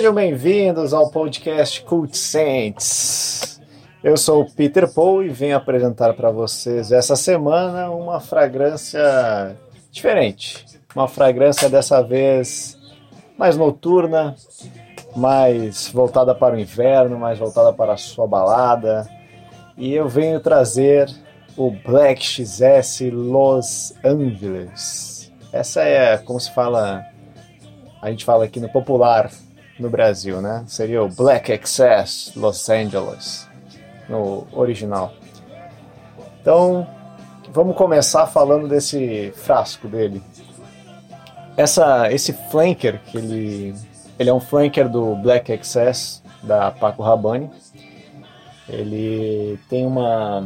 Sejam bem-vindos ao podcast Cult Saints. Eu sou o Peter Paul e venho apresentar para vocês essa semana uma fragrância diferente. Uma fragrância dessa vez mais noturna, mais voltada para o inverno, mais voltada para a sua balada. E eu venho trazer o Black XS Los Angeles. Essa é como se fala a gente fala aqui no popular no Brasil, né? Seria o Black Excess Los Angeles no original. Então, vamos começar falando desse frasco dele. Essa, esse flanker que ele, ele é um flanker do Black Excess da Paco Rabanne. Ele tem uma,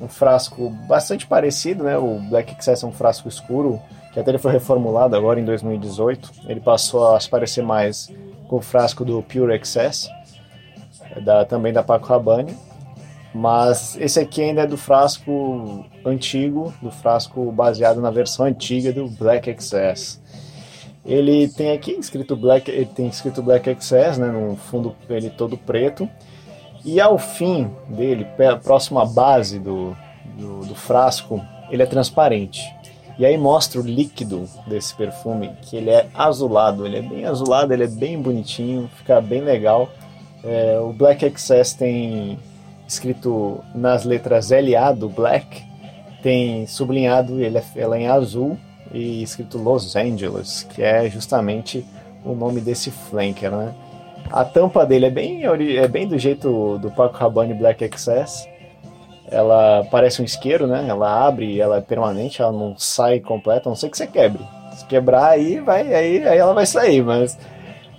um frasco bastante parecido, né? O Black Excess é um frasco escuro que até ele foi reformulado agora em 2018. Ele passou a se parecer mais com o frasco do Pure Excess, da, também da Paco Rabanne. Mas esse aqui ainda é do frasco antigo, do frasco baseado na versão antiga do Black Excess. Ele tem aqui escrito Black, ele tem escrito Black Excess, né, no fundo ele todo preto. E ao fim dele, próximo à base do, do, do frasco, ele é transparente. E aí mostra o líquido desse perfume, que ele é azulado, ele é bem azulado, ele é bem bonitinho, fica bem legal. É, o Black Excess tem escrito nas letras LA do Black, tem sublinhado ele é, ela é em azul e escrito Los Angeles, que é justamente o nome desse flanker, né? A tampa dele é bem, é bem do jeito do Paco Rabanne Black Excess, ela parece um isqueiro, né? Ela abre, ela é permanente, ela não sai completa, a não ser que você quebre. Se quebrar aí, vai, aí, aí ela vai sair, mas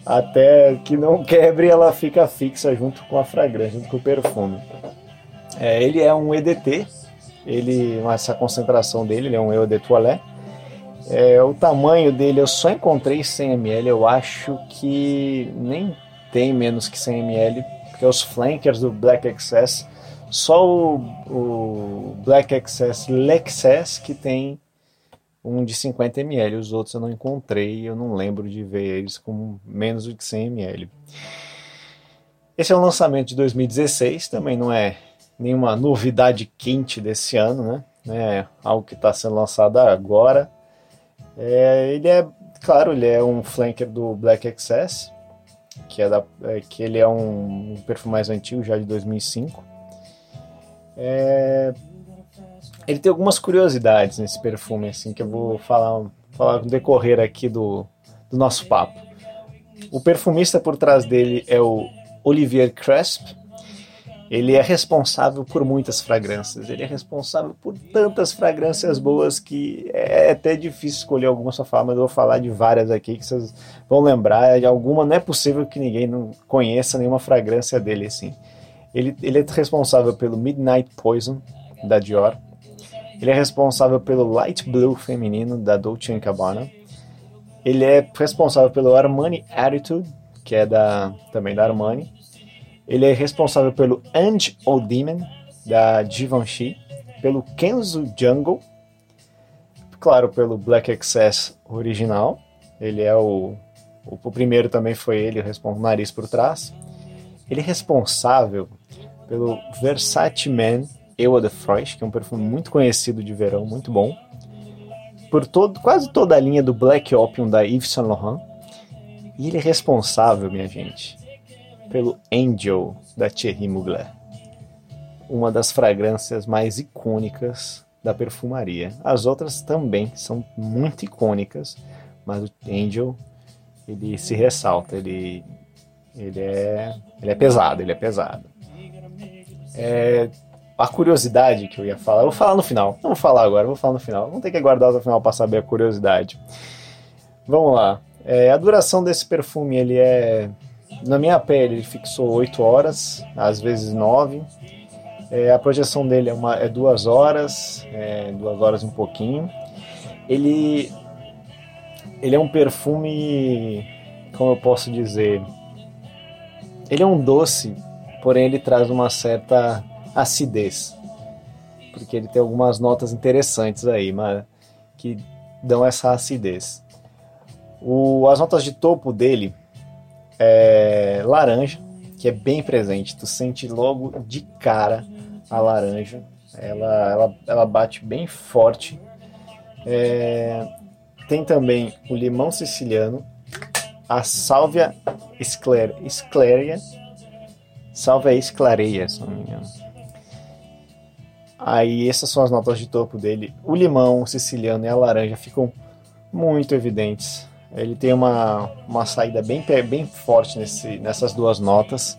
até que não quebre, ela fica fixa junto com a fragrância, junto com o perfume. É, ele é um EDT, ele, essa concentração dele, ele é um Eau de Toilette. É, o tamanho dele eu só encontrei 100 ml, eu acho que nem tem menos que 100 ml, porque os flankers do Black Excess só o, o Black Excess Lexus que tem um de 50 ml, os outros eu não encontrei, eu não lembro de ver eles com menos que 100 ml. Esse é um lançamento de 2016, também não é nenhuma novidade quente desse ano, né? É algo que está sendo lançado agora. É, ele é, claro, ele é um flanker do Black Excess, que, é da, é, que ele é um, um perfume mais antigo, já de 2005. É... Ele tem algumas curiosidades nesse perfume, assim, que eu vou falar, falar no decorrer aqui do, do nosso papo. O perfumista por trás dele é o Olivier Cresp. Ele é responsável por muitas fragrâncias. Ele é responsável por tantas fragrâncias boas que é até difícil escolher alguma só falar, mas eu vou falar de várias aqui que vocês vão lembrar. De alguma não é possível que ninguém não conheça nenhuma fragrância dele assim. Ele, ele é responsável pelo Midnight Poison, da Dior. Ele é responsável pelo Light Blue feminino, da Dolce Gabbana. Ele é responsável pelo Armani Attitude, que é da, também da Armani. Ele é responsável pelo Ange Demon, da Givenchy. Pelo Kenzo Jungle. Claro, pelo Black Excess original. Ele é o, o, o primeiro também foi ele, o nariz por trás. Ele é responsável pelo Versace Man Eau de Frost, que é um perfume muito conhecido de verão, muito bom. Por todo, quase toda a linha do Black Opium da Yves Saint Laurent. E ele é responsável, minha gente, pelo Angel da Thierry Mugler. Uma das fragrâncias mais icônicas da perfumaria. As outras também são muito icônicas, mas o Angel ele se ressalta, ele ele é, ele é pesado, ele é pesado. É, a curiosidade que eu ia falar, eu vou falar no final. Não vou falar agora, vou falar no final. Vamos ter que aguardar até o final para saber a curiosidade. Vamos lá. É, a duração desse perfume, ele é. Na minha pele, ele fixou 8 horas, às vezes 9. É, a projeção dele é, uma, é duas horas, é, duas horas um pouquinho. Ele, ele é um perfume, como eu posso dizer, ele é um doce, porém ele traz uma certa acidez. Porque ele tem algumas notas interessantes aí, mas que dão essa acidez. O, as notas de topo dele é laranja, que é bem presente. Tu sente logo de cara a laranja. Ela, ela, ela bate bem forte. É, tem também o limão siciliano, a sálvia escléria, sálvia esclareia, se não me engano. Aí essas são as notas de topo dele. O limão siciliano e a laranja ficam muito evidentes. Ele tem uma, uma saída bem, bem forte nesse, nessas duas notas.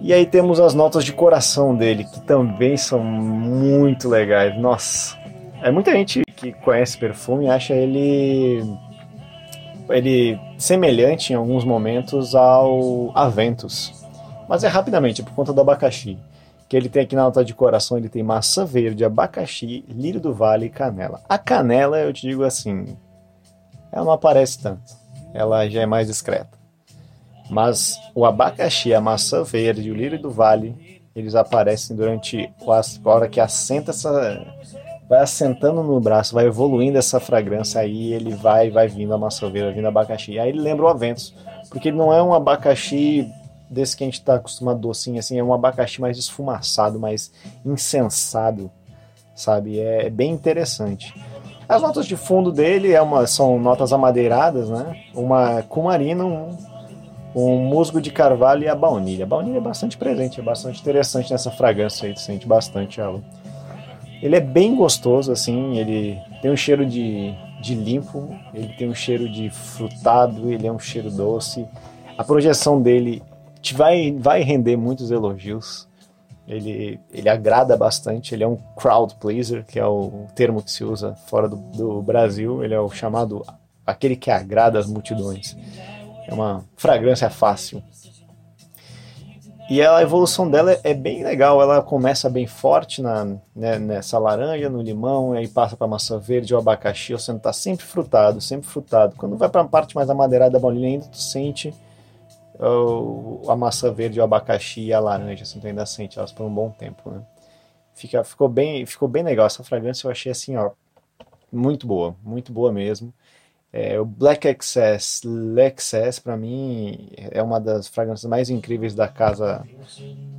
E aí temos as notas de coração dele, que também são muito legais. Nossa, é muita gente que conhece perfume acha ele ele semelhante em alguns momentos ao Aventus. Mas é rapidamente, por conta do abacaxi. Que ele tem aqui na nota de coração, ele tem maçã verde, abacaxi, lírio do vale e canela. A canela, eu te digo assim, ela não aparece tanto. Ela já é mais discreta. Mas o abacaxi, a maçã verde e o lírio do vale, eles aparecem durante a hora que assenta essa, vai assentando no braço, vai evoluindo essa fragrância, aí ele vai vai vindo a vai vindo abacaxi. Aí ele lembra o Aventus, porque ele não é um abacaxi desse que a gente está acostumado docinho, assim, é um abacaxi mais esfumaçado, mais insensado, sabe? É, é bem interessante. As notas de fundo dele é uma, são notas amadeiradas, né? Uma cumarina, um, um musgo de carvalho e a baunilha. A baunilha é bastante presente, é bastante interessante nessa fragrância aí, tu sente bastante ela. Ele é bem gostoso, assim, ele tem um cheiro de, de limpo, ele tem um cheiro de frutado, ele é um cheiro doce. A projeção dele te vai, vai render muitos elogios. Ele, ele agrada bastante, ele é um crowd pleaser, que é o termo que se usa fora do, do Brasil. Ele é o chamado aquele que agrada as multidões. É uma fragrância fácil. E a evolução dela é bem legal. Ela começa bem forte na, né, nessa laranja, no limão, aí passa para maçã verde, o abacaxi. O centro tá sempre frutado, sempre frutado. Quando vai para a parte mais amadeirada da baunilha, ainda tu sente uh, a maçã verde, o abacaxi e a laranja. Assim, tu ainda sente elas por um bom tempo, né? Fica, ficou, bem, ficou bem legal. Essa fragrância eu achei assim, ó, muito boa, muito boa mesmo. É, o Black Excess, Lexess, para mim, é uma das fragrâncias mais incríveis da casa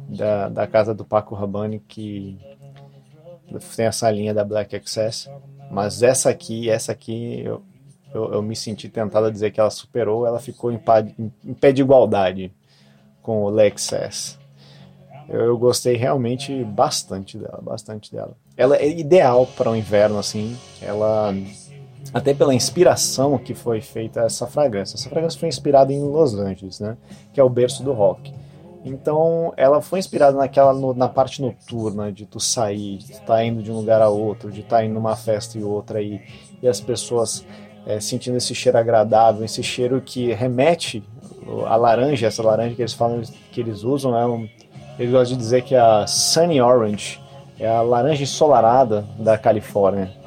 da, da casa do Paco Rabanne, que tem essa linha da Black Excess. Mas essa aqui, essa aqui, eu, eu, eu me senti tentado a dizer que ela superou, ela ficou em, pá, em, em pé de igualdade com o Lexess. Eu, eu gostei realmente bastante dela, bastante dela. Ela é ideal para o inverno, assim. Ela até pela inspiração que foi feita essa fragrância. Essa fragrância foi inspirada em Los Angeles, né, que é o berço do rock. Então, ela foi inspirada naquela no, na parte noturna de tu sair, de estar tá indo de um lugar a outro, de estar tá indo numa festa e outra e, e as pessoas é, sentindo esse cheiro agradável, esse cheiro que remete a laranja, essa laranja que eles falam que eles usam é um, eles gostam de dizer que é a Sunny Orange, é a laranja ensolarada da Califórnia.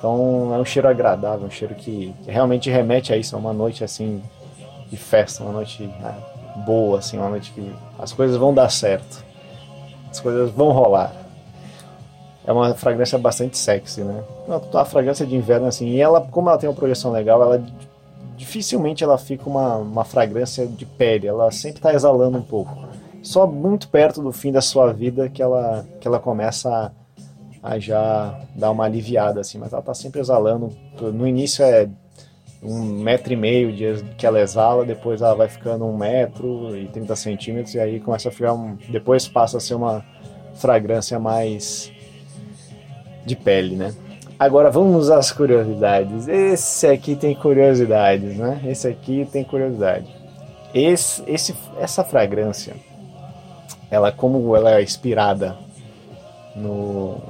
Então é um cheiro agradável, um cheiro que, realmente remete a isso, a uma noite assim de festa, uma noite né, boa, assim, uma noite que as coisas vão dar certo, as coisas vão rolar. É uma fragrância bastante sexy, né? Uma, fragrância de inverno assim, e ela, como ela tem uma projeção legal, ela dificilmente ela fica uma, uma fragrância de pele, ela sempre está exalando um pouco. Só muito perto do fim da sua vida que ela, que ela começa a aí já dá uma aliviada, assim, mas ela tá sempre exalando. No início é um metro e meio de, que ela exala, depois ela vai ficando um metro e 30 centímetros, e aí começa a ficar um. Depois passa a ser uma fragrância mais de pele, né? Agora vamos às curiosidades. Esse aqui tem curiosidades, né? Esse aqui tem curiosidade. Esse, esse, essa fragrância, ela como ela é inspirada no,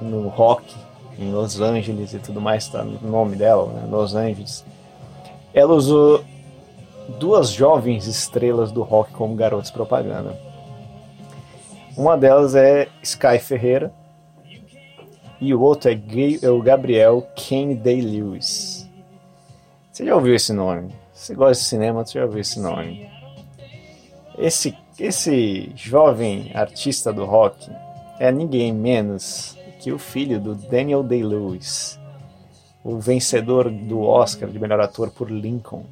no rock em Los Angeles e tudo mais, tá no nome dela, né? Los Angeles. Ela usou duas jovens estrelas do rock como garotas propaganda. Uma delas é Sky Ferreira e o outro é, é o Gabriel Kane Day-Lewis. Você já ouviu esse nome? Você gosta de cinema, você já ouviu esse nome. Esse, esse jovem artista do rock é ninguém menos que o filho do Daniel Day-Lewis, o vencedor do Oscar de melhor ator por Lincoln,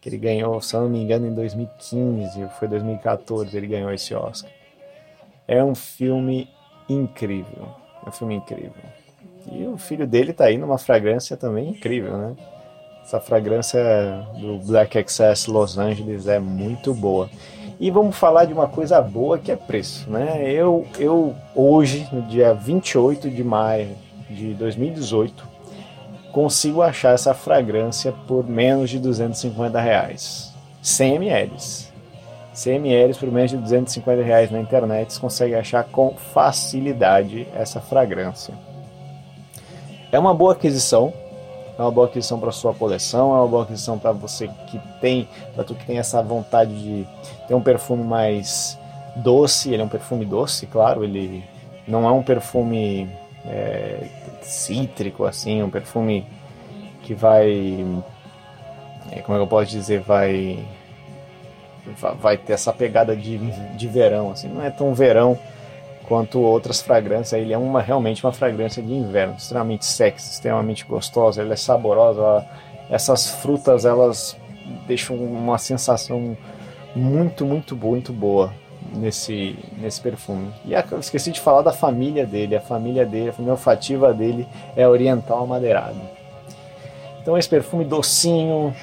que ele ganhou, se não me engano, em 2015, foi 2014 ele ganhou esse Oscar. É um filme incrível, é um filme incrível. E o filho dele tá aí numa fragrância também incrível, né? Essa fragrância do Black Excess Los Angeles é muito boa. E vamos falar de uma coisa boa que é preço, né? Eu, eu hoje, no dia 28 de maio de 2018, consigo achar essa fragrância por menos de 250 reais. 100 ml. 100 ml por menos de 250 reais na internet, você consegue achar com facilidade essa fragrância. É uma boa aquisição, é uma boa aquisição para sua coleção, é uma boa aquisição para você que tem, para tu que tem essa vontade de ter um perfume mais doce. Ele é um perfume doce, claro. Ele não é um perfume é, cítrico assim, um perfume que vai, é, como é que eu posso dizer, vai vai ter essa pegada de, de verão, assim, não é tão verão quanto outras fragrâncias. Ele é uma realmente uma fragrância de inverno, extremamente sexy, extremamente gostosa. Ela é saborosa. Ela, essas frutas elas deixam uma sensação muito, muito, muito boa nesse, nesse perfume. E eu esqueci de falar da família dele. A família dele, a família olfativa dele é oriental amadeirado. Então esse perfume docinho,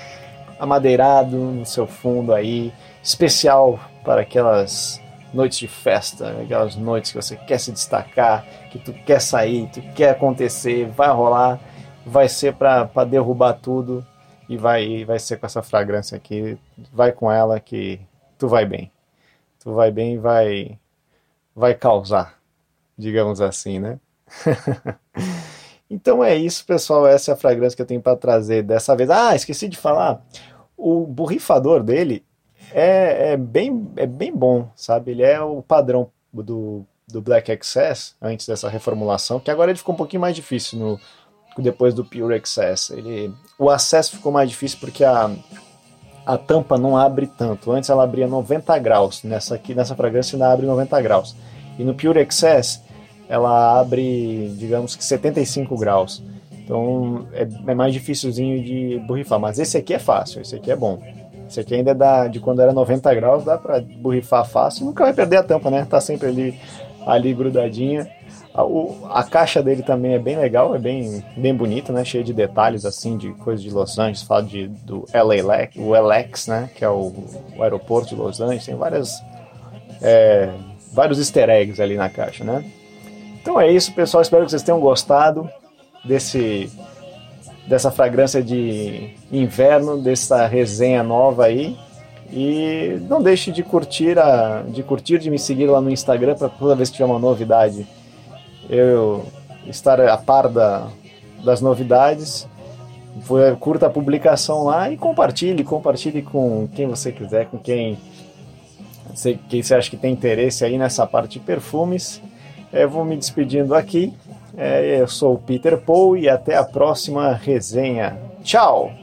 amadeirado no seu fundo aí, especial para aquelas noites de festa, aquelas noites que você quer se destacar, que tu quer sair, tu quer acontecer, vai rolar, vai ser para derrubar tudo e vai vai ser com essa fragrância aqui, vai com ela que tu vai bem. Tu vai bem e vai vai causar, digamos assim, né? então é isso, pessoal, essa é a fragrância que eu tenho para trazer dessa vez. Ah, esqueci de falar, o borrifador dele é, é, bem, é bem bom, sabe? Ele é o padrão do, do Black Excess, antes dessa reformulação, que agora ele ficou um pouquinho mais difícil no, depois do Pure Excess. Ele, o acesso ficou mais difícil porque a, a tampa não abre tanto. Antes ela abria 90 graus, nessa aqui, nessa fragrância ainda abre 90 graus. E no Pure Excess ela abre, digamos que 75 graus. Então é, é mais dificilzinho de borrifar, mas esse aqui é fácil, esse aqui é bom. Esse aqui ainda é de quando era 90 graus, dá para borrifar fácil. Nunca vai perder a tampa, né? Tá sempre ali, ali grudadinha. A, o, a caixa dele também é bem legal, é bem, bem bonita, né? Cheia de detalhes, assim, de coisas de Los Angeles. Fala de, do LAX, o LX, né? Que é o, o aeroporto de Los Angeles. Tem várias, é, vários easter eggs ali na caixa, né? Então é isso, pessoal. Espero que vocês tenham gostado desse dessa fragrância de inverno, dessa resenha nova aí. E não deixe de curtir, a, de curtir, de me seguir lá no Instagram para toda vez que tiver uma novidade eu estar a par da, das novidades. Curta a publicação lá e compartilhe, compartilhe com quem você quiser, com quem, quem você acha que tem interesse aí nessa parte de perfumes. Eu vou me despedindo aqui. É, eu sou o Peter Paul e até a próxima resenha. Tchau!